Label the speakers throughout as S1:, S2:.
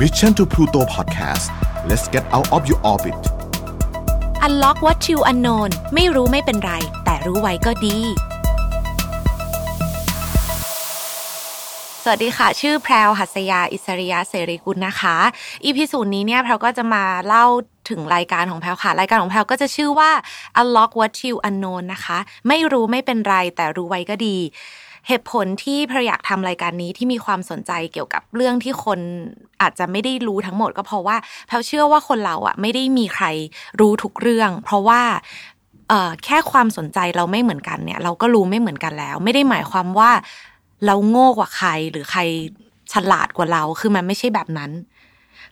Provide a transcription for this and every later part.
S1: Mission to Pluto Podcast let's get out of your orbit
S2: Unlock what you unknown ไม่รู้ไม่เป็นไร แต่รู้ไว้ก็ดี สวัสดีค่ะ ชื่อแพรวหัสยา อิสริยะเสรีกุลนะคะ อีพีสูนนี้เนี่ยแพรวก็จะมาเล่าถึงรายการของแพรวค่ะ รายการของแพรวก็จะชื่อว่า Unlock what you unknown นะคะ ไม่รู้ไม่เป็นไรแต่รู้ไว้ก็ดี เหตุผลที่พรอยากทำรายการนี้ที่มีความสนใจเกี่ยวกับเรื่องที่คนอาจจะไม่ได้รู้ทั้งหมดก็เพราะว่าแพรเชื่อว่าคนเราอะไม่ได้มีใครรู้ทุกเรื่อง เพราะว่าแค่ความสนใจเราไม่เหมือนกันเนี่ย เราก็รู้ไม่เหมือนกันแล้ว ไม่ได้หมายความว่าเราโง่กว่าใครหรือใครฉลาดกว่าเราคือมันไม่ใช่แบบนั้น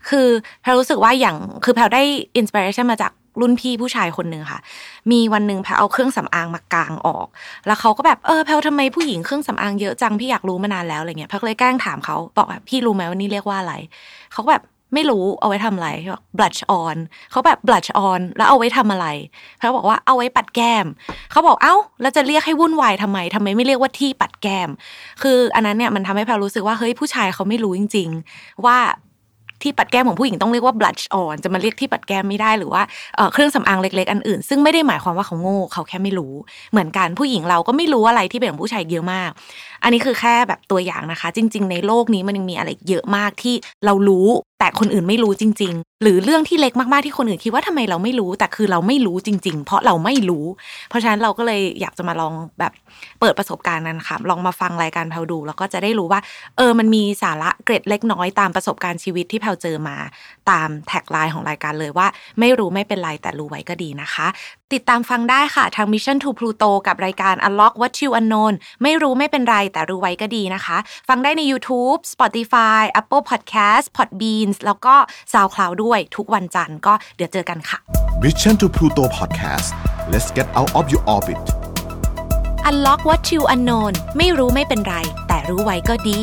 S2: คือแพรรู้สึกว่าอย่างคือแพรได้อินสปิเรชันมาจากรุ่นพี่ผู้ชายคนหนึ่งค่ะ มีวันหนึ่งแพรเอาเครื่องสำอางมากางออก แล้วเขาก็แบบเออแพรทำไมผู้หญิงเครื่องสำอางเยอะจังพี่อยากรู้มานานแล้วอะไรเงี้ยแพรก็เลยแกล้งถามเขาบอกแบบพี่รู้ไหมว่านี่เรียกว่าอะไรเขาแบบไม่รู้เอาไว้ทำอะไรบอก blush on เขาแบบ blush on แล้วเอาไว้ทำอะไรแพรบอกว่าเอาไว้ปัดแก้ม เขาบอกเอ้าแล้วจะเรียกให้วุ่นวายทำไมทำไมไม่เรียกว่าที่ปัดแก้ม คืออันนั้นเนี่ยมันทำให้แพรรู้สึกว่าเฮ้ยผู้ชายเขาไม่รู้จริง ๆ ว่า ที่ปัดแก้มของผู้หญิงต้องเรียกว่า blush on จะมาเรียกที่ปัดแก้มไม่ได้หรือว่าเอ่อเครื่องสำอางเล็ก ๆ อันอื่น ซึ่งไม่ได้หมายความว่าเขาโง่เขาแค่ไม่รู้ เหมือนกันผู้หญิงเราก็ไม่รู้อะไรที่เป็นของผู้ชายเยอะมาก อันนี้คือแค่แบบตัวอย่างนะคะ จริง ๆ ในโลกนี้มันยังมีอะไรเยอะมากที่เรารู้ แต่คนอื่นไม่รู้จริง ๆ หรือเรื่องที่เล็กมากๆที่คนอื่นคิดว่าทำไมเราไม่รู้ แต่คือเราไม่รู้จริง ๆ เพราะเราไม่รู้ เพราะฉะนั้นเราก็เลยอยากจะมาลองแบบเปิดประสบการณ์นั้นค่ะลองมาฟังรายการแพลดู แล้วก็จะได้รู้ว่า เออมันมีสาระเกร็ดเล็กน้อยตามประสบการณ์ชีวิตที่แพลเจอมา ตามแท็กไลน์ของรายการเลยว่า ไม่รู้ไม่เป็นไรแต่รู้ไว้ก็ดีนะคะ ติดตามฟังได้ค่ะทาง Mission to Pluto กับรายการ Unlock What You Unknown ไม่รู้ไม่เป็นไรแต่รู้ไว้ก็ดีนะคะ ฟังได้ใน YouTube Spotify Apple Podcast Podbeans แล้วก็ SoundCloud ด้วยทุกวันจันทร์ก็เดี๋ยวเจอกันค่ะ
S1: Mission to Pluto Podcast let's get out of your orbit
S2: Unlock What You Unknown ไม่รู้ไม่เป็นไร แต่รู้ไว้ก็ดี